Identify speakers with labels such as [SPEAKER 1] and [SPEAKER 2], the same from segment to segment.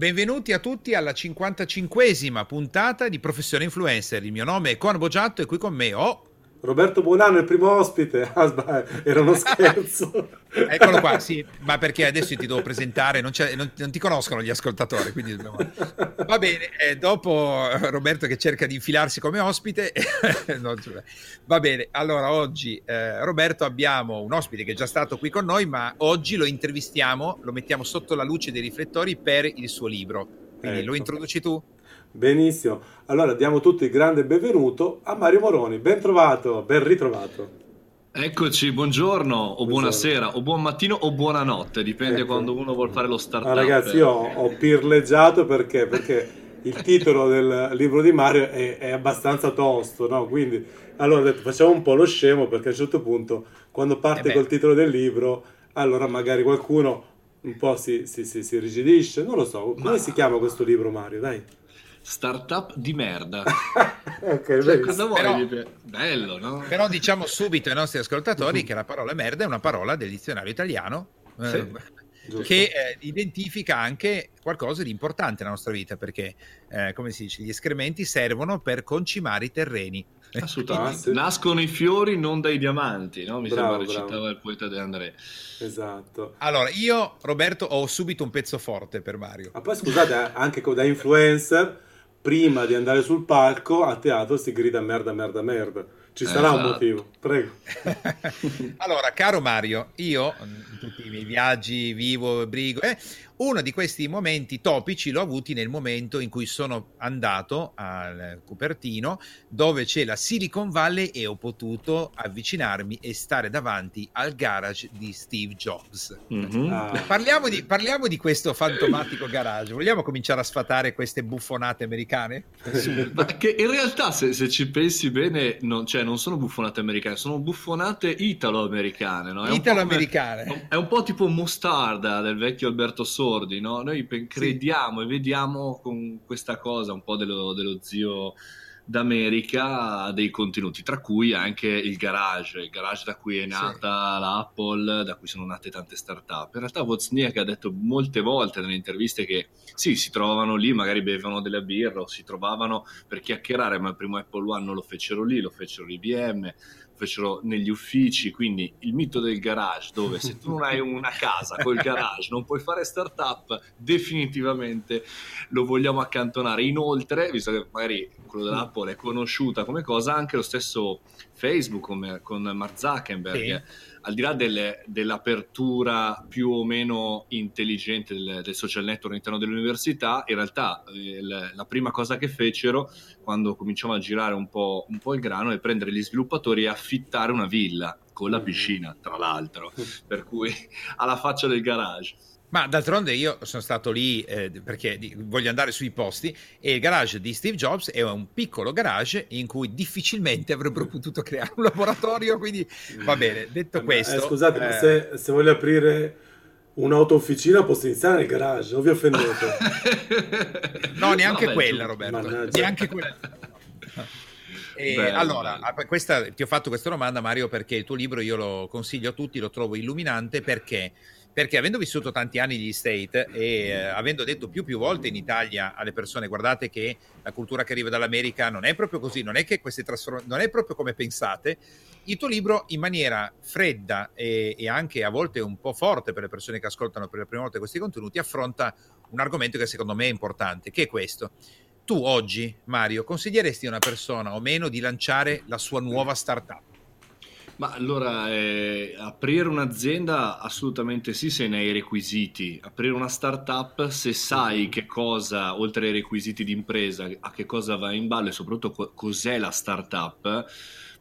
[SPEAKER 1] Benvenuti a tutti alla 55esima puntata di Professione Influencer. Il mio nome è Con Boggiatto e qui con me ho
[SPEAKER 2] Roberto Buonanno, il primo ospite. Ah, era uno scherzo.
[SPEAKER 1] Eccolo qua, sì, ma perché adesso ti devo presentare, non, non, non ti conoscono gli ascoltatori, quindi dobbiamo... Va bene, eh, dopo Roberto che cerca di infilarsi come ospite, va bene, allora oggi eh, Roberto abbiamo un ospite che è già stato qui con noi, ma oggi lo intervistiamo, lo mettiamo sotto la luce dei riflettori per il suo libro. Quindi ecco. lo introduci tu?
[SPEAKER 2] Benissimo, allora diamo tutti il grande benvenuto a Mario Moroni, ben trovato, ben ritrovato.
[SPEAKER 3] Eccoci, buongiorno o buongiorno. buonasera o buon mattino o buonanotte, dipende ecco. quando uno vuole fare lo startup.
[SPEAKER 2] Ah, ragazzi, io ho pirleggiato perché, perché il titolo del libro di Mario è, è abbastanza tosto, no? Quindi allora ho detto facciamo un po' lo scemo perché a un certo punto quando parte eh col titolo del libro allora magari qualcuno un po' si, si, si, si rigidisce, non lo so, come Ma... si chiama questo libro Mario? Dai.
[SPEAKER 3] Startup di merda.
[SPEAKER 2] ok, cioè,
[SPEAKER 3] cosa vuoi? Però, Bello, no?
[SPEAKER 1] Però diciamo subito ai nostri ascoltatori uh-huh. che la parola merda è una parola del dizionario italiano. Sì. Eh, che eh, identifica anche qualcosa di importante nella nostra vita perché, eh, come si dice, gli escrementi servono per concimare i terreni.
[SPEAKER 3] Assolutamente. Nascono i fiori non dai diamanti, no? Mi bravo, sembra recitava il poeta De André.
[SPEAKER 2] Esatto.
[SPEAKER 1] Allora, io, Roberto, ho subito un pezzo forte per Mario.
[SPEAKER 2] Ma poi scusate, eh, anche da influencer prima di andare sul palco a teatro si grida merda, merda, merda. Ci sarà esatto. un motivo, prego.
[SPEAKER 1] allora, caro Mario, io in tutti i miei viaggi vivo, brigo, eh, uno di questi momenti topici l'ho avuti nel momento in cui sono andato al Cupertino, dove c'è la Silicon Valley e ho potuto avvicinarmi e stare davanti al garage di Steve Jobs. Mm-hmm. Ah. Parliamo, di, parliamo, di, questo fantomatico garage. Vogliamo cominciare a sfatare queste buffonate americane?
[SPEAKER 3] Ma che in realtà, se, se ci pensi bene, non, cioè, non, sono buffonate americane, sono buffonate italo-americane. No?
[SPEAKER 1] È italo-americane.
[SPEAKER 3] Come, è un po' tipo Mostarda del vecchio Alberto assurdi, no? Noi crediamo sì. e vediamo con questa cosa un po' dello, dello zio d'America dei contenuti, tra cui anche il garage, il garage da cui è nata sì. l'Apple, da cui sono nate tante start-up. In realtà Wozniak ha detto molte volte nelle interviste che sì, si trovavano lì, magari bevevano della birra o si trovavano per chiacchierare, ma il primo Apple One lo fecero lì, lo fecero l'IBM, fecero negli uffici, quindi il mito del garage, dove se tu non hai una casa col garage non puoi fare startup, definitivamente lo vogliamo accantonare. Inoltre, visto che magari quello dell'Apple è conosciuta come cosa, anche lo stesso Facebook come, con Mark Zuckerberg. Sì al di là delle, dell'apertura più o meno intelligente del, del, social network all'interno dell'università, in realtà eh, la prima cosa che fecero quando cominciamo a girare un po', un po' il grano è prendere gli sviluppatori e affittare una villa con la mm. piscina, tra l'altro, per cui alla faccia del garage.
[SPEAKER 1] Ma d'altronde io sono stato lì eh, perché voglio andare sui posti e il garage di Steve Jobs è un piccolo garage in cui difficilmente avrebbero potuto creare un laboratorio, quindi va bene, detto eh, questo...
[SPEAKER 2] Eh, scusate, eh... se, se voglio aprire un'auto-officina posso iniziare nel garage, o vi offendete?
[SPEAKER 1] no, neanche Vabbè, quella Roberto, mannaggia. neanche quella. E allora, questa, ti ho fatto questa domanda Mario perché il tuo libro io lo consiglio a tutti, lo trovo illuminante perché perché avendo vissuto tanti anni negli State e eh, avendo detto più più volte in Italia alle persone guardate che la cultura che arriva dall'America non è proprio così, non è che queste trasformazioni non è proprio come pensate, il tuo libro in maniera fredda e, e, anche a volte un po' forte per le persone che ascoltano per la prima volta questi contenuti affronta un argomento che secondo me è importante, che è questo. Tu oggi, Mario, consiglieresti a una persona o meno di lanciare la sua nuova startup?
[SPEAKER 3] Ma allora, eh, aprire un'azienda assolutamente sì se ne hai i requisiti. Aprire una startup se sai che cosa, oltre ai requisiti di impresa, a che cosa va in ballo e soprattutto co- cos'è la startup,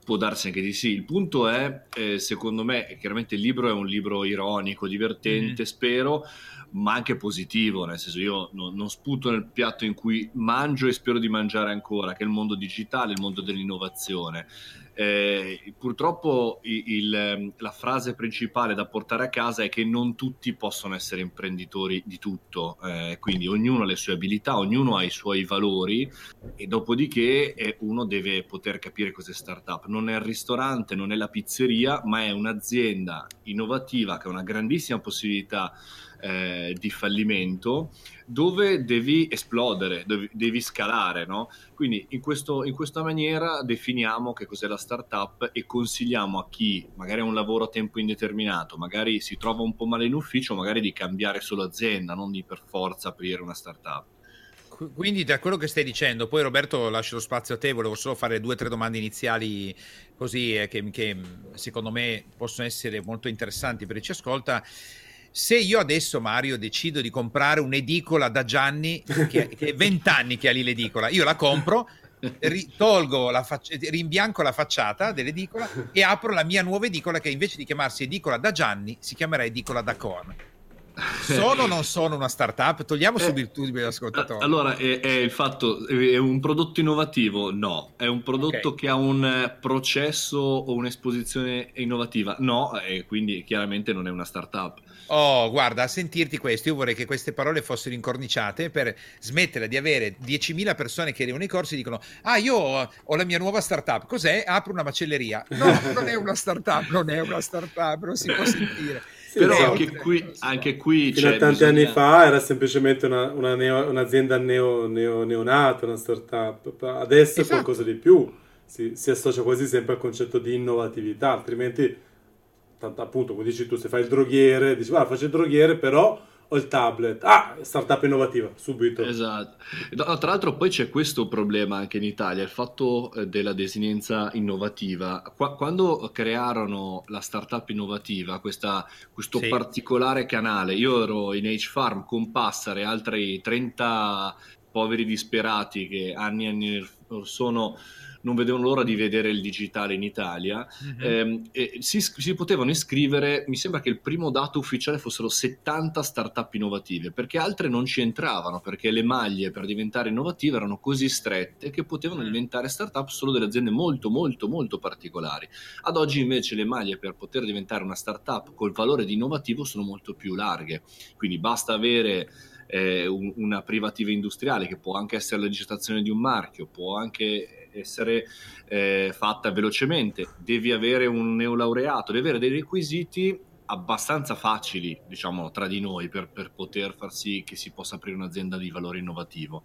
[SPEAKER 3] può darsi anche di sì. Il punto è, eh, secondo me, chiaramente il libro è un libro ironico, divertente, mm. spero, ma anche positivo, nel senso io non, non, sputo nel piatto in cui mangio e spero di mangiare ancora, che è il mondo digitale, il mondo dell'innovazione. Eh, purtroppo il, il, ehm, la frase principale da portare a casa è che non tutti possono essere imprenditori di tutto, eh, quindi ognuno ha le sue abilità, ognuno ha i suoi valori e dopodiché eh, uno deve poter capire cos'è startup. Non è il ristorante, non è la pizzeria, ma è un'azienda innovativa che ha una grandissima possibilità eh, di fallimento dove devi esplodere, devi, devi scalare, no? Quindi in, questo, in, questa maniera definiamo che cos'è la startup e consigliamo a chi magari ha un lavoro a tempo indeterminato, magari si trova un po' male in ufficio, magari di cambiare solo azienda, non di per forza aprire una startup.
[SPEAKER 1] Quindi da quello che stai dicendo, poi Roberto lascio lo spazio a te, volevo solo fare due o tre domande iniziali così eh, che, che secondo me possono essere molto interessanti per chi ci ascolta. Se io adesso, Mario, decido di comprare un'edicola da Gianni, che, è vent'anni che ha lì l'edicola, io la compro, tolgo la faccia- rimbianco la facciata dell'edicola e apro la mia nuova edicola che invece di chiamarsi edicola da Gianni si chiamerà edicola da Corn. Sono o non sono una startup? Togliamo eh, subito il ascoltatore.
[SPEAKER 3] Allora, è, è, il fatto, è un prodotto innovativo? No. È un prodotto okay. che ha un processo o un'esposizione innovativa? No, e quindi chiaramente non è una startup.
[SPEAKER 1] Oh, guarda, a sentirti questo, io vorrei che queste parole fossero incorniciate per smettere di avere 10.000 persone che arrivano ai corsi e dicono ah, io ho, ho la mia nuova startup, cos'è? Apro una macelleria. No, non è una startup, non è una startup, non si può sentire.
[SPEAKER 3] Sì, Però anche qui, anche qui
[SPEAKER 2] fino a tanti bisogna... anni fa era semplicemente una, una neo, un'azienda neo, neo, neonata, una startup. Adesso esatto. è qualcosa di più. Si, si associa quasi sempre al concetto di innovatività, altrimenti tanto, appunto, come dici tu, se fai il droghiere, dici, guarda, faccio il droghiere, però ho il tablet. Ah, startup innovativa, subito.
[SPEAKER 3] Esatto. No, tra l'altro poi c'è questo problema anche in Italia, il fatto eh, della desinenza innovativa. Qua, quando crearono la startup innovativa, questa, questo sì. particolare canale, io ero in H-Farm con Passare e altri 30 poveri disperati che anni e anni sono non vedevano l'ora di vedere il digitale in Italia, mm-hmm. eh, si, si, potevano iscrivere, mi sembra che il primo dato ufficiale fossero 70 start-up innovative, perché altre non ci entravano, perché le maglie per diventare innovative erano così strette che potevano mm. diventare start-up solo delle aziende molto, molto, molto particolari. Ad oggi invece le maglie per poter diventare una start-up col valore di innovativo sono molto più larghe, quindi basta avere eh, un, una privativa industriale che può anche essere la registrazione di un marchio, può anche essere eh, fatta velocemente, devi avere un neolaureato, devi avere dei requisiti abbastanza facili, diciamo, tra di noi per, per poter far sì che si possa aprire un'azienda di valore innovativo.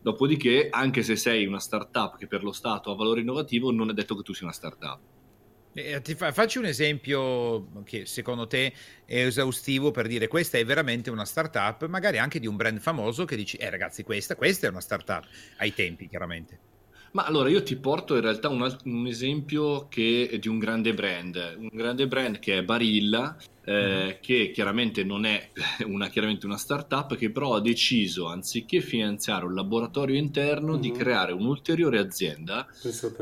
[SPEAKER 3] Dopodiché, anche se sei una startup che per lo Stato ha valore innovativo, non è detto che tu sia una startup.
[SPEAKER 1] Eh, fa, facci un esempio che secondo te è esaustivo per dire questa è veramente una startup, magari anche di un brand famoso che dici, eh ragazzi, questa, questa è una startup, ai tempi chiaramente.
[SPEAKER 3] Ma allora io ti porto in realtà un, un esempio che, di un grande brand, un grande brand che è Barilla, eh, mm-hmm. che chiaramente non è una, chiaramente una startup, che però ha deciso, anziché finanziare un laboratorio interno, mm-hmm. di creare un'ulteriore azienda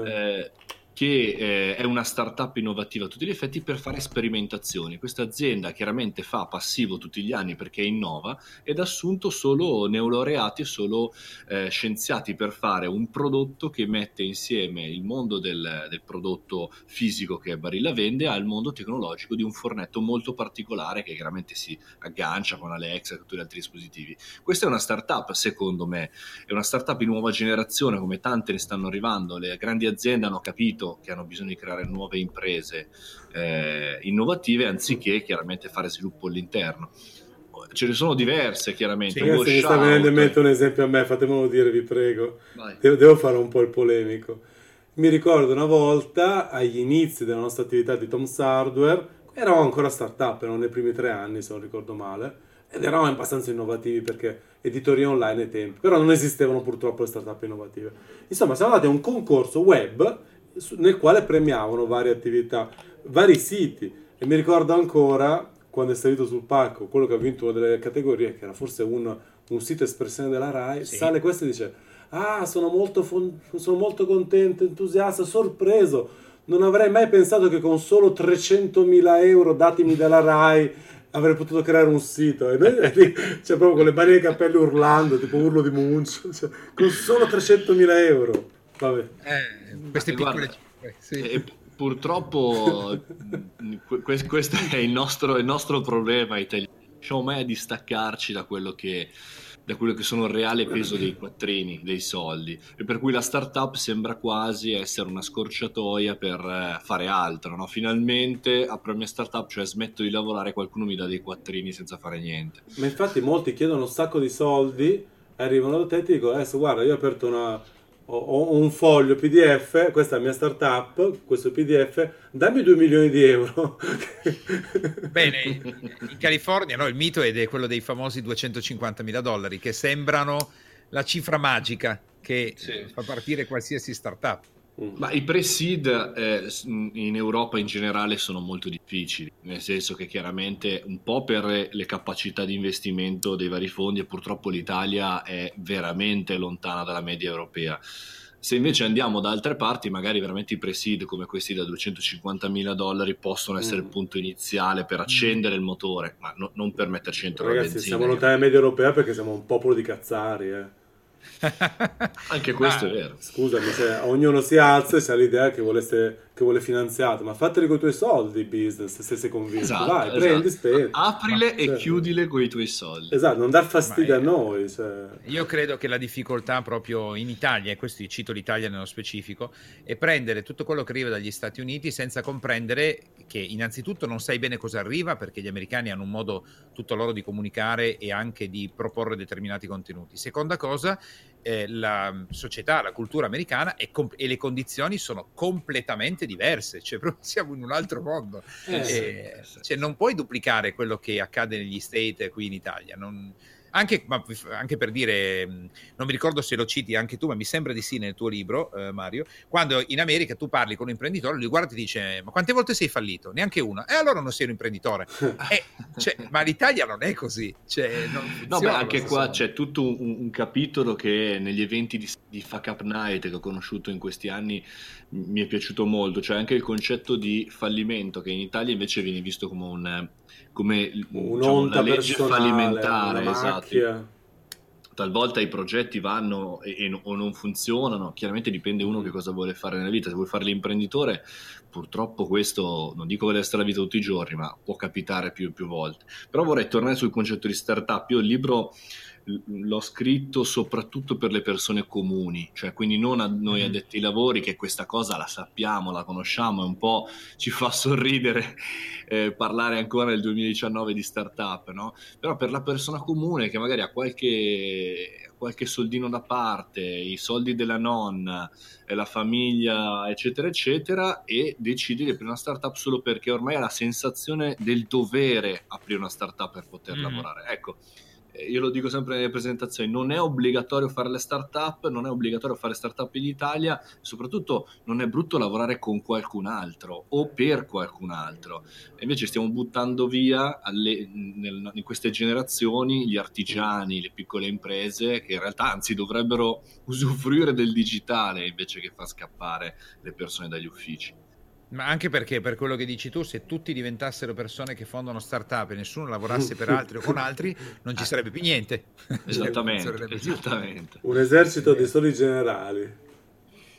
[SPEAKER 3] eh, che eh, è una startup innovativa a tutti gli effetti per fare sperimentazioni. Questa azienda chiaramente fa passivo tutti gli anni perché innova ed ha assunto solo neolaureati e solo eh, scienziati per fare un prodotto che mette insieme il mondo del, del prodotto fisico che Barilla vende al mondo tecnologico di un fornetto molto particolare che chiaramente si aggancia con Alexa e tutti gli altri dispositivi. Questa è una startup, secondo me, è una startup di nuova generazione come tante ne stanno arrivando, le grandi aziende hanno capito che hanno bisogno di creare nuove imprese eh, innovative anziché chiaramente fare sviluppo all'interno. Ce ne sono diverse chiaramente.
[SPEAKER 2] Ragazzi, mi sta venendo in mente un esempio a me, fatemelo dire, vi prego. Devo, devo fare un po' il polemico. Mi ricordo una volta, agli inizi della nostra attività di Tom's Hardware, eravamo ancora startup, erano nei primi tre anni se non ricordo male, ed eravamo abbastanza innovativi perché editoria online ai tempi, però non esistevano purtroppo le startup innovative. Insomma, siamo andati a un concorso web nel quale premiavano varie attività, vari siti. E mi ricordo ancora quando è salito sul palco quello che ha vinto una delle categorie, che era forse un, un sito espressione della RAI, sì. sale questo e dice: Ah, sono molto, sono molto contento, entusiasta, sorpreso. Non avrei mai pensato che con solo 300.000 euro datimi dalla RAI avrei potuto creare un sito. E noi lì, cioè, proprio con le mani nei capelli urlando, tipo urlo di Munch, cioè, con solo 300.000 euro. Vabbè.
[SPEAKER 1] Eh, queste piccole cifre,
[SPEAKER 3] sì. E purtroppo questo è il nostro, il nostro problema italiano. Riusciamo mai a distaccarci da quello che da quello che sono il reale peso dei quattrini, dei soldi, e per cui la startup sembra quasi essere una scorciatoia per eh, fare altro, no? Finalmente apro la mia startup, cioè smetto di lavorare, qualcuno mi dà dei quattrini senza fare niente.
[SPEAKER 2] Ma infatti molti chiedono un sacco di soldi, arrivano da te e ti dicono, adesso guarda, io ho aperto una ho un foglio PDF, questa è la mia startup, questo PDF, dammi 2 milioni di euro.
[SPEAKER 1] Bene, in California no, il mito è quello dei famosi 250 mila dollari, che sembrano la cifra magica che sì. fa partire qualsiasi startup.
[SPEAKER 3] Ma i pre-seed eh, in Europa in generale sono molto difficili, nel senso che chiaramente un po' per le capacità di investimento dei vari fondi e purtroppo l'Italia è veramente lontana dalla media europea. Se invece andiamo da altre parti, magari veramente i pre-seed come questi da 250 mila dollari possono essere mm. il punto iniziale per accendere il motore, ma no, non per metterci dentro
[SPEAKER 2] Ragazzi,
[SPEAKER 3] la benzina.
[SPEAKER 2] siamo lontani dalla media europea perché siamo un popolo di cazzari, eh.
[SPEAKER 3] Anche questo ah, è vero.
[SPEAKER 2] Scusami, se ognuno si alza e si ha l'idea che, volesse, che vuole finanziato, ma fateli con i tuoi soldi business se sei convinto. Esatto, Vai, esatto. prendi, spendi.
[SPEAKER 3] Aprile ma, e cioè, chiudile con i tuoi soldi.
[SPEAKER 2] Esatto, non dar fastidio ma a noi. Cioè.
[SPEAKER 1] Io credo che la difficoltà proprio in Italia, e questo cito l'Italia nello specifico, è prendere tutto quello che arriva dagli Stati Uniti senza comprendere che innanzitutto non sai bene cosa arriva perché gli americani hanno un modo tutto loro di comunicare e anche di proporre determinati contenuti. Seconda cosa, eh, la società, la cultura americana e, comp- e, le condizioni sono completamente diverse, cioè proprio siamo in un altro mondo. Eh, eh, cioè, non puoi duplicare quello che accade negli State qui in Italia. Non, anche, ma, anche, per dire, non mi ricordo se lo citi anche tu, ma mi sembra di sì nel tuo libro, eh, Mario, quando in America tu parli con un imprenditore, lui guarda e ti dice, ma quante volte sei fallito? Neanche una. E allora non sei un imprenditore. eh, cioè, ma l'Italia non è così. Cioè,
[SPEAKER 3] no, beh, anche qua modo. c'è tutto un, un, capitolo che negli eventi di, di Fuck Up Night che ho conosciuto in questi anni mi è piaciuto molto, cioè anche il concetto di fallimento che in Italia invece viene visto come un come diciamo, la legge fallimentare, esatto. Talvolta i progetti vanno e, e, o non funzionano, chiaramente dipende uno che cosa vuole fare nella vita. Se vuoi fare l'imprenditore, purtroppo questo, non dico che deve essere la vita tutti i giorni, ma può capitare più e più volte. Però vorrei tornare sul concetto di startup. Io il libro l'ho scritto soprattutto per le persone comuni, cioè quindi non a noi mm-hmm. addetti ai lavori che questa cosa la sappiamo, la conosciamo e un po' ci fa sorridere eh, parlare ancora nel 2019 di startup, no? Però per la persona comune che magari ha qualche, qualche soldino da parte, i soldi della nonna, la famiglia, eccetera, eccetera, e decide di aprire una startup solo perché ormai ha la sensazione del dovere aprire una startup per poter mm. lavorare. Ecco, io lo dico sempre nelle presentazioni, non è obbligatorio fare le start-up, non è obbligatorio fare start-up in Italia, soprattutto non è brutto lavorare con qualcun altro o per qualcun altro. E invece stiamo buttando via alle, nel, in queste generazioni gli artigiani, le piccole imprese che in realtà anzi dovrebbero usufruire del digitale invece che far scappare le persone dagli uffici.
[SPEAKER 1] Ma anche perché, per quello che dici tu, se tutti diventassero persone che fondano start-up e nessuno lavorasse per altri o con altri, non ci sarebbe più niente.
[SPEAKER 3] Esattamente, cioè, esattamente.
[SPEAKER 2] Un esercito di soli generali.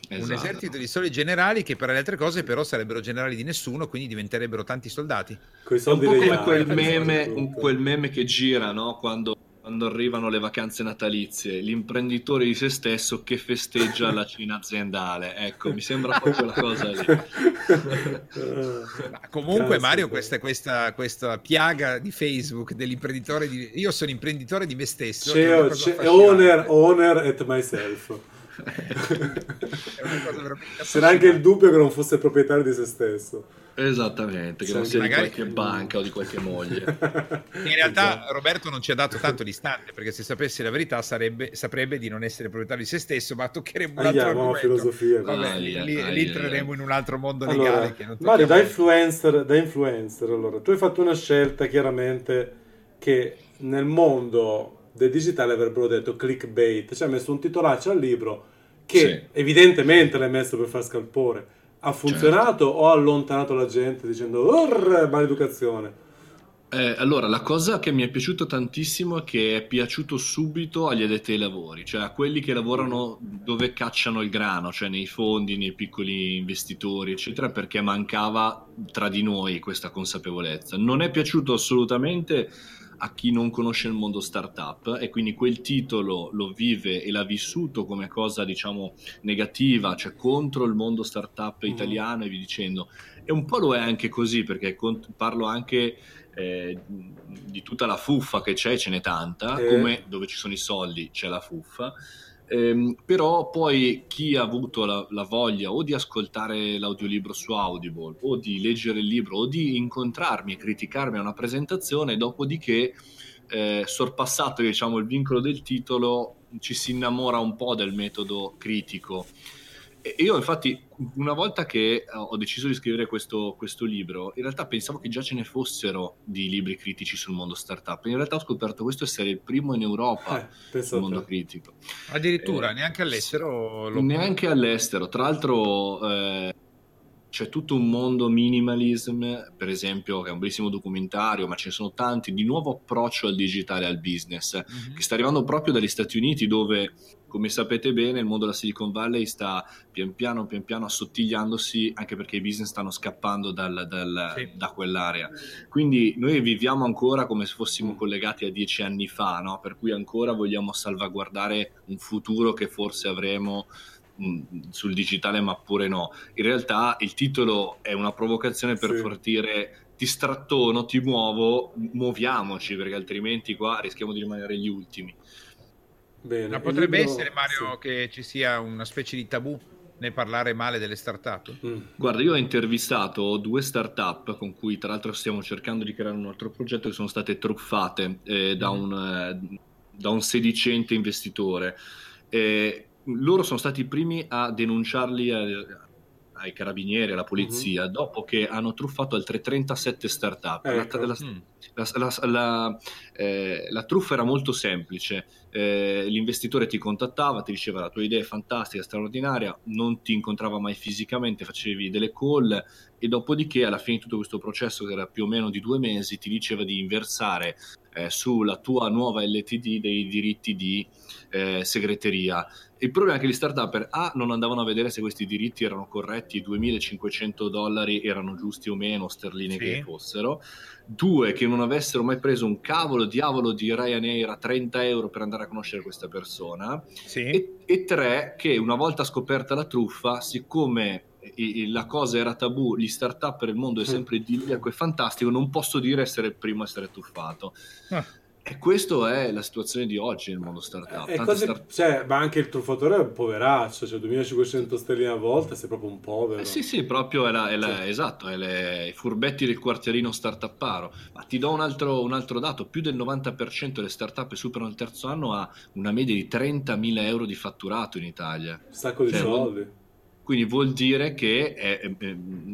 [SPEAKER 1] Esatto. Un esercito di soli generali che per le altre cose però sarebbero generali di nessuno, quindi diventerebbero tanti soldati.
[SPEAKER 3] Con i soldi un po' come quel meme, quel meme che gira, no? Quando quando arrivano le vacanze natalizie, l'imprenditore di se stesso che festeggia la cena aziendale. Ecco, mi sembra proprio la cosa lì.
[SPEAKER 1] comunque, Mario, questa, questa, questa, piaga di Facebook dell'imprenditore di... Io sono imprenditore di me stesso.
[SPEAKER 2] C'è, c'è owner, owner at myself. C'era anche il dubbio che non fosse proprietario di se stesso.
[SPEAKER 3] Esattamente, che non sia magari... di qualche banca o di qualche moglie.
[SPEAKER 1] In realtà Roberto non ci ha dato tanto distante, perché se sapesse la verità sarebbe, saprebbe di non essere proprietario di se stesso, ma toccheremo un altro
[SPEAKER 2] Andiamo, filosofia.
[SPEAKER 1] Vabbè, aia, lì, aia, lì entreremo in un altro mondo legale.
[SPEAKER 2] Allora, che non Mario, da influencer, da influencer, allora, tu hai fatto una scelta chiaramente che nel mondo del digitale avrebbero detto clickbait, cioè hai messo un titolaccio al libro che sì. evidentemente l'hai messo per far scalpore ha funzionato certo. o ha allontanato la gente dicendo maleducazione?
[SPEAKER 3] Eh, allora, la cosa che mi è piaciuta tantissimo è che è piaciuto subito agli addetti ai lavori, cioè a quelli che lavorano dove cacciano il grano, cioè nei fondi, nei piccoli investitori, eccetera, perché mancava tra di noi questa consapevolezza. Non è piaciuto assolutamente a chi non conosce il mondo startup e quindi quel titolo lo vive e l'ha vissuto come cosa diciamo negativa, cioè contro il mondo startup mm. italiano mm. e vi dicendo. E un po' lo è anche così perché parlo anche eh, di tutta la fuffa che c'è, ce n'è tanta, eh. come dove ci sono i soldi c'è la fuffa. Eh, però poi chi ha avuto la, la, voglia o di ascoltare l'audiolibro su Audible o di leggere il libro o di incontrarmi e criticarmi a una presentazione, dopodiché eh, sorpassato diciamo, il vincolo del titolo ci si innamora un po' del metodo critico io infatti una volta che eh, ho deciso di scrivere questo, questo, libro, in realtà pensavo che già ce ne fossero di libri critici sul mondo startup. In realtà ho scoperto questo essere il primo in Europa eh, sul mondo critico.
[SPEAKER 1] Addirittura, eh, neanche all'estero?
[SPEAKER 3] Lo... Neanche all'estero. Tra l'altro eh, c'è tutto un mondo minimalism, per esempio, che è un bellissimo documentario, ma ce ne sono tanti, di nuovo approccio al digitale, al business, mm-hmm. che sta arrivando proprio dagli Stati Uniti dove come sapete bene, il mondo della Silicon Valley sta pian piano, pian piano assottigliandosi anche perché i business stanno scappando dal, dal, sì. da quell'area. Quindi noi viviamo ancora come se fossimo collegati a dieci anni fa, no? per cui ancora vogliamo salvaguardare un futuro che forse avremo sul digitale ma pure no. In realtà il titolo è una provocazione per sì. dire ti strattono, ti muovo, muoviamoci perché altrimenti qua rischiamo di rimanere gli ultimi.
[SPEAKER 1] Bene, Ma potrebbe libro... essere, Mario, sì. che ci sia una specie di tabù nel parlare male delle start-up?
[SPEAKER 3] Mm. Guarda, io ho intervistato due start-up con cui tra l'altro stiamo cercando di creare un altro progetto che sono state truffate eh, da, mm. un, eh, da, un, sedicente investitore. Eh, loro sono stati i primi a denunciarli a, ai carabinieri, alla polizia, mm-hmm. dopo che hanno truffato altre 37 start-up. Ecco. La, la, mm. la, eh, la, truffa era molto semplice, eh, l'investitore ti contattava, ti diceva la tua idea è fantastica, straordinaria, non ti incontrava mai fisicamente, facevi delle call e dopodiché alla fine di tutto questo processo, che era più o meno di due mesi, ti diceva di inversare eh, sulla tua nuova LTD dei diritti di eh, segreteria. Il problema è che gli start-up A non andavano a vedere se questi diritti erano corretti, i 2500 dollari erano giusti o meno, sterline sì. che fossero. Due, che non avessero mai preso un cavolo diavolo di Ryanair a 30 euro per andare a conoscere questa persona. Sì. E, e tre, che una volta scoperta la truffa, siccome la cosa era tabù, gli start-up il mondo è sempre idilliaco e fantastico, non posso dire essere il primo a essere truffato. Ah. E questa è la situazione di oggi nel mondo startup.
[SPEAKER 2] Eh, cose, start... cioè, ma anche il truffatore è un poveraccio, cioè 2500 sterline a volta, sei proprio un povero.
[SPEAKER 3] Eh, sì, sì, proprio è la, è la, cioè. esatto, è le, i furbetti del quartierino startupparo. Ma ti do un altro, un altro, dato, più del 90% delle startup che superano il terzo anno ha una media di 30.000 euro di fatturato in Italia.
[SPEAKER 2] Un sacco di cioè, soldi
[SPEAKER 3] quindi vuol dire che è, è,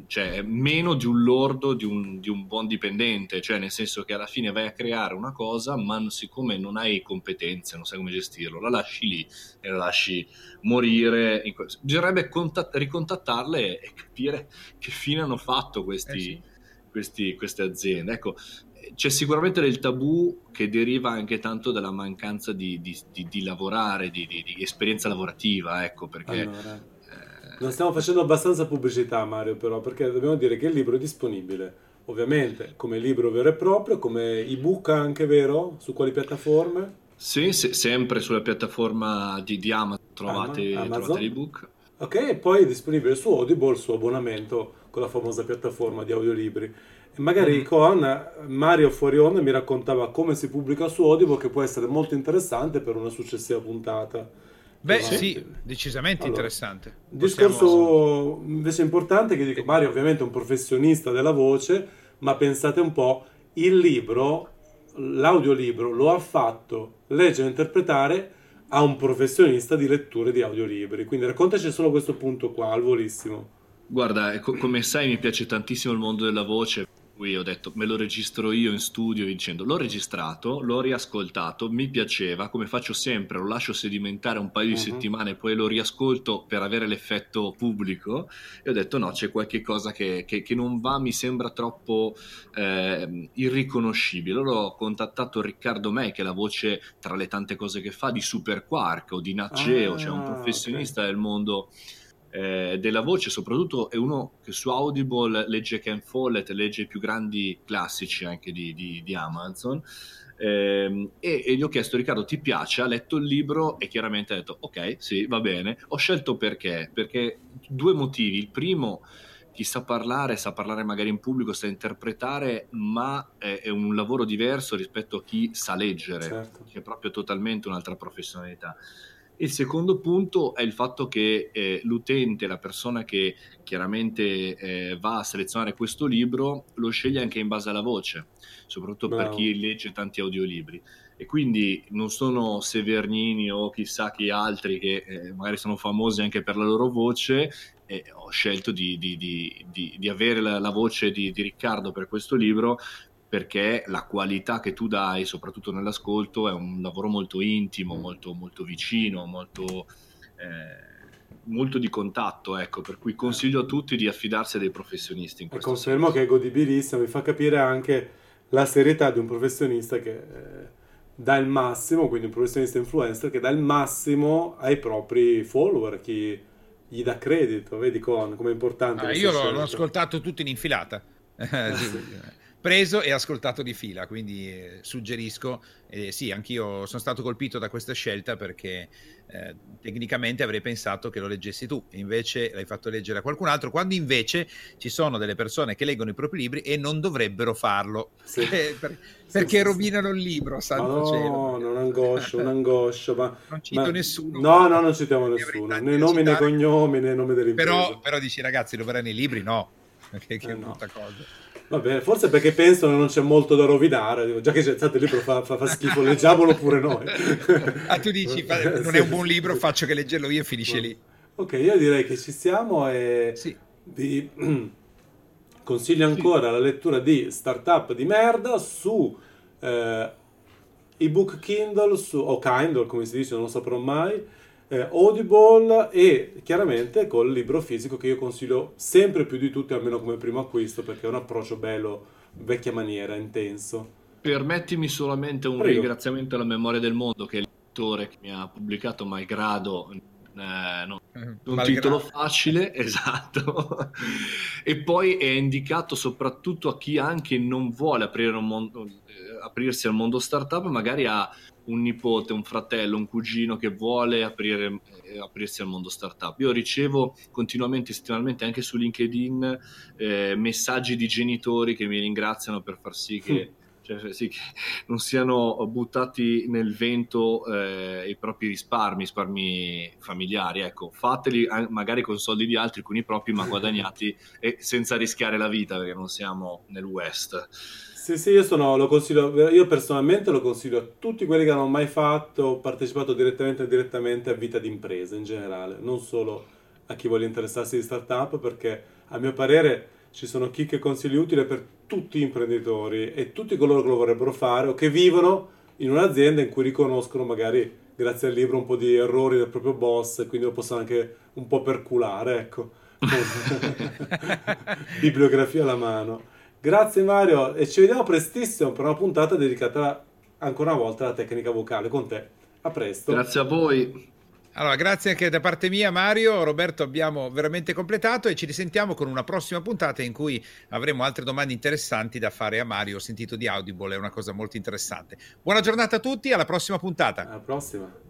[SPEAKER 3] cioè, è meno di un lordo di un, di un, buon dipendente, cioè nel senso che alla fine vai a creare una cosa, ma siccome non hai competenze, non sai come gestirlo, la lasci lì e la lasci morire. Bisognerebbe contatt- ricontattarle e capire che fine hanno fatto questi, eh sì. questi, queste aziende. Ecco, c'è sicuramente del tabù che deriva anche tanto dalla mancanza di, di, di, di lavorare, di, esperienza lavorativa, ecco, perché... Allora
[SPEAKER 2] non stiamo facendo abbastanza pubblicità, Mario, però, perché dobbiamo dire che il libro è disponibile, ovviamente, come libro vero e proprio, come ebook anche, vero? Su quali piattaforme?
[SPEAKER 3] Sì, se, sempre sulla piattaforma di, di Amazon trovate, Amazon. trovate l'ebook.
[SPEAKER 2] Ok, e poi è disponibile su Audible, su abbonamento, con la famosa piattaforma di audiolibri. E magari mm. con Mario fuori onda mi raccontava come si pubblica su Audible, che può essere molto interessante per una successiva puntata.
[SPEAKER 1] Beh, sì, sì decisamente allora,
[SPEAKER 2] interessante. Discorso Possiamo... invece importante che dico, Mario ovviamente è un professionista della voce, ma pensate un po', il libro, l'audiolibro lo ha fatto leggere e interpretare a un professionista di letture di audiolibri. Quindi raccontaci solo questo punto qua, al volissimo.
[SPEAKER 3] Guarda, come sai mi piace tantissimo il mondo della voce, cui ho detto me lo registro io in studio dicendo l'ho registrato, l'ho riascoltato, mi piaceva, come faccio sempre, lo lascio sedimentare un paio di uh-huh. settimane, poi lo riascolto per avere l'effetto pubblico e ho detto no, c'è qualche cosa che, che, che non va, mi sembra troppo eh, irriconoscibile. Allora ho contattato Riccardo May, che è la voce tra le tante cose che fa di Super Quark o di Naceo, ah, cioè un professionista okay. del mondo eh, della voce, soprattutto è uno che su Audible legge Ken Follett, legge i più grandi classici anche di, di, di Amazon. Eh, e, e, gli ho chiesto Riccardo ti piace? Ha letto il libro e chiaramente ha detto ok sì va bene ho scelto perché perché due motivi il primo chi sa parlare sa parlare magari in pubblico sa interpretare ma è, è un lavoro diverso rispetto a chi sa leggere certo. che è proprio totalmente un'altra professionalità il secondo punto è il fatto che eh, l'utente, la persona che chiaramente eh, va a selezionare questo libro, lo sceglie anche in base alla voce, soprattutto Bravo. per chi legge tanti audiolibri. E quindi non sono Severnini o chissà chi altri che eh, magari sono famosi anche per la loro voce. Ho scelto di, di, di, di avere la, la voce di Riccardo per questo libro perché la qualità che tu dai, soprattutto nell'ascolto, è un lavoro molto intimo, molto, molto vicino, molto, eh, molto di contatto, ecco, per cui consiglio a tutti di affidarsi a dei professionisti. In
[SPEAKER 2] e confermo senso. che è godibilissimo, mi fa capire anche la serietà di un professionista che eh, dà il massimo, quindi un professionista influencer che dà il massimo ai propri follower, chi gli dà credito, vedi con come è importante.
[SPEAKER 1] Ah, io l'ho, l'ho, ascoltato tutto in infilata. sì preso e ascoltato di fila, quindi eh, suggerisco, eh, sì, anch'io sono stato colpito da questa scelta perché eh, tecnicamente avrei pensato che lo leggessi tu, invece l'hai fatto leggere a qualcun altro, quando invece ci sono delle persone che leggono i propri libri e non dovrebbero farlo, sì. Eh, per, perché sì, rovinano il libro, santo
[SPEAKER 2] no,
[SPEAKER 1] cielo.
[SPEAKER 2] No, non angoscio, non angoscio, ma...
[SPEAKER 1] Non cito
[SPEAKER 2] ma,
[SPEAKER 1] nessuno.
[SPEAKER 2] No, no, non citiamo nessuno, né nomi né cognomi né nome dell'impresa.
[SPEAKER 1] Però, però dici ragazzi, lo verranno i libri? No, che, che eh, brutta no. cosa.
[SPEAKER 2] Va bene, forse perché pensano che non c'è molto da rovinare, già che c'è stato il libro fa, fa, fa schifo, leggiamolo pure noi.
[SPEAKER 1] ah, tu dici, non è un buon libro, faccio che leggerlo io e finisce lì.
[SPEAKER 2] Ok, io direi che ci siamo e sì. vi consiglio ancora sì. la lettura di Startup di merda su eh, ebook Kindle su, o Kindle, come si dice, non lo saprò mai eh, Audible e chiaramente col libro fisico che io consiglio sempre più di tutti, almeno come primo acquisto, perché è un approccio bello, vecchia maniera, intenso.
[SPEAKER 3] Permettimi solamente un Prego. ringraziamento alla memoria del mondo, che è l'editore che mi ha pubblicato Malgrado. Eh, no, un Malgrado. titolo facile, esatto. e poi è indicato soprattutto a chi anche non vuole aprire un mondo, eh, aprirsi al mondo startup, magari ha un nipote, un fratello, un cugino che vuole aprire, eh, aprirsi al mondo startup. Io ricevo continuamente, settimanalmente, anche su LinkedIn, eh, messaggi di genitori che mi ringraziano per far sì che, mm. Cioè, sì, che non siano buttati nel vento eh, i propri risparmi, risparmi familiari. Ecco, fateli eh, magari con soldi di altri, con i propri, ma guadagnati e senza rischiare la vita, perché non siamo nel West.
[SPEAKER 2] Sì, sì, io, sono, lo consiglio, io personalmente lo consiglio a tutti quelli che hanno mai fatto o partecipato direttamente o indirettamente a vita d'impresa in generale, non solo a chi vuole interessarsi di startup, perché a mio parere ci sono chicche e consigli utili per tutti gli imprenditori e tutti coloro che lo vorrebbero fare o che vivono in un'azienda in cui riconoscono magari grazie al libro un po' di errori del proprio boss e quindi lo possono anche un po' perculare, ecco. Bibliografia alla mano. Grazie Mario e ci vediamo prestissimo per una puntata dedicata ancora una volta alla tecnica vocale con te. A presto.
[SPEAKER 3] Grazie a voi.
[SPEAKER 1] Allora, grazie anche da parte mia Mario, Roberto abbiamo veramente completato e ci risentiamo con una prossima puntata in cui avremo altre domande interessanti da fare a Mario. Ho sentito di Audible, è una cosa molto interessante. Buona giornata a tutti, alla prossima puntata.
[SPEAKER 2] Alla prossima.